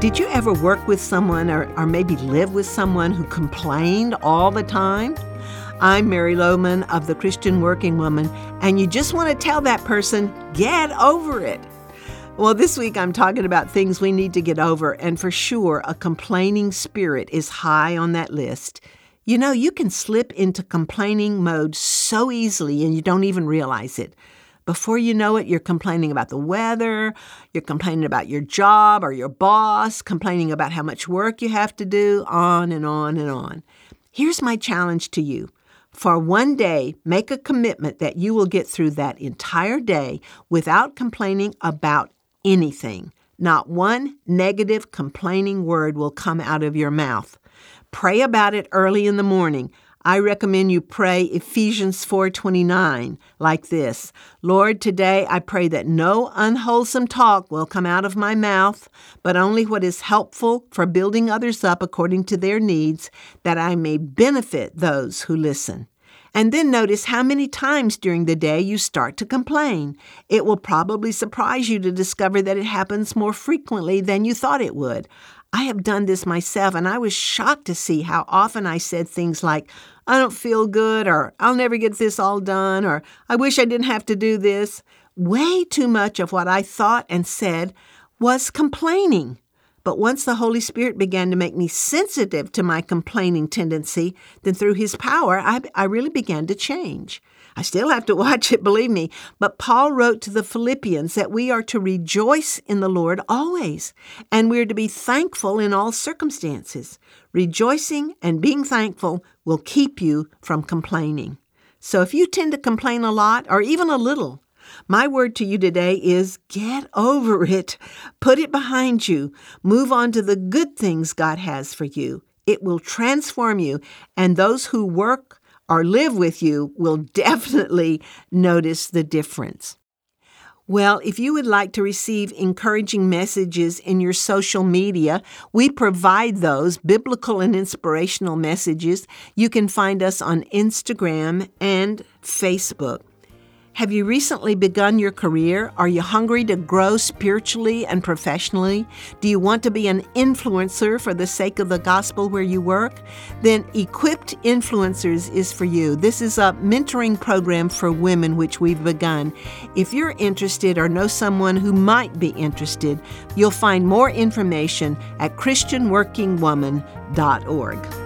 Did you ever work with someone or, or maybe live with someone who complained all the time? I'm Mary Lowman of the Christian Working Woman, and you just want to tell that person, get over it. Well, this week I'm talking about things we need to get over, and for sure, a complaining spirit is high on that list. You know, you can slip into complaining mode so easily and you don't even realize it. Before you know it, you're complaining about the weather, you're complaining about your job or your boss, complaining about how much work you have to do, on and on and on. Here's my challenge to you. For one day, make a commitment that you will get through that entire day without complaining about anything. Not one negative, complaining word will come out of your mouth. Pray about it early in the morning. I recommend you pray Ephesians 4:29 like this. Lord, today I pray that no unwholesome talk will come out of my mouth, but only what is helpful for building others up according to their needs, that I may benefit those who listen. And then notice how many times during the day you start to complain. It will probably surprise you to discover that it happens more frequently than you thought it would. I have done this myself, and I was shocked to see how often I said things like, I don't feel good, or I'll never get this all done, or I wish I didn't have to do this. Way too much of what I thought and said was complaining. But once the Holy Spirit began to make me sensitive to my complaining tendency, then through His power, I, I really began to change. I still have to watch it, believe me. But Paul wrote to the Philippians that we are to rejoice in the Lord always, and we're to be thankful in all circumstances. Rejoicing and being thankful will keep you from complaining. So if you tend to complain a lot or even a little, my word to you today is get over it. Put it behind you. Move on to the good things God has for you. It will transform you, and those who work or live with you will definitely notice the difference. Well, if you would like to receive encouraging messages in your social media, we provide those biblical and inspirational messages. You can find us on Instagram and Facebook. Have you recently begun your career? Are you hungry to grow spiritually and professionally? Do you want to be an influencer for the sake of the gospel where you work? Then Equipped Influencers is for you. This is a mentoring program for women which we've begun. If you're interested or know someone who might be interested, you'll find more information at ChristianWorkingWoman.org.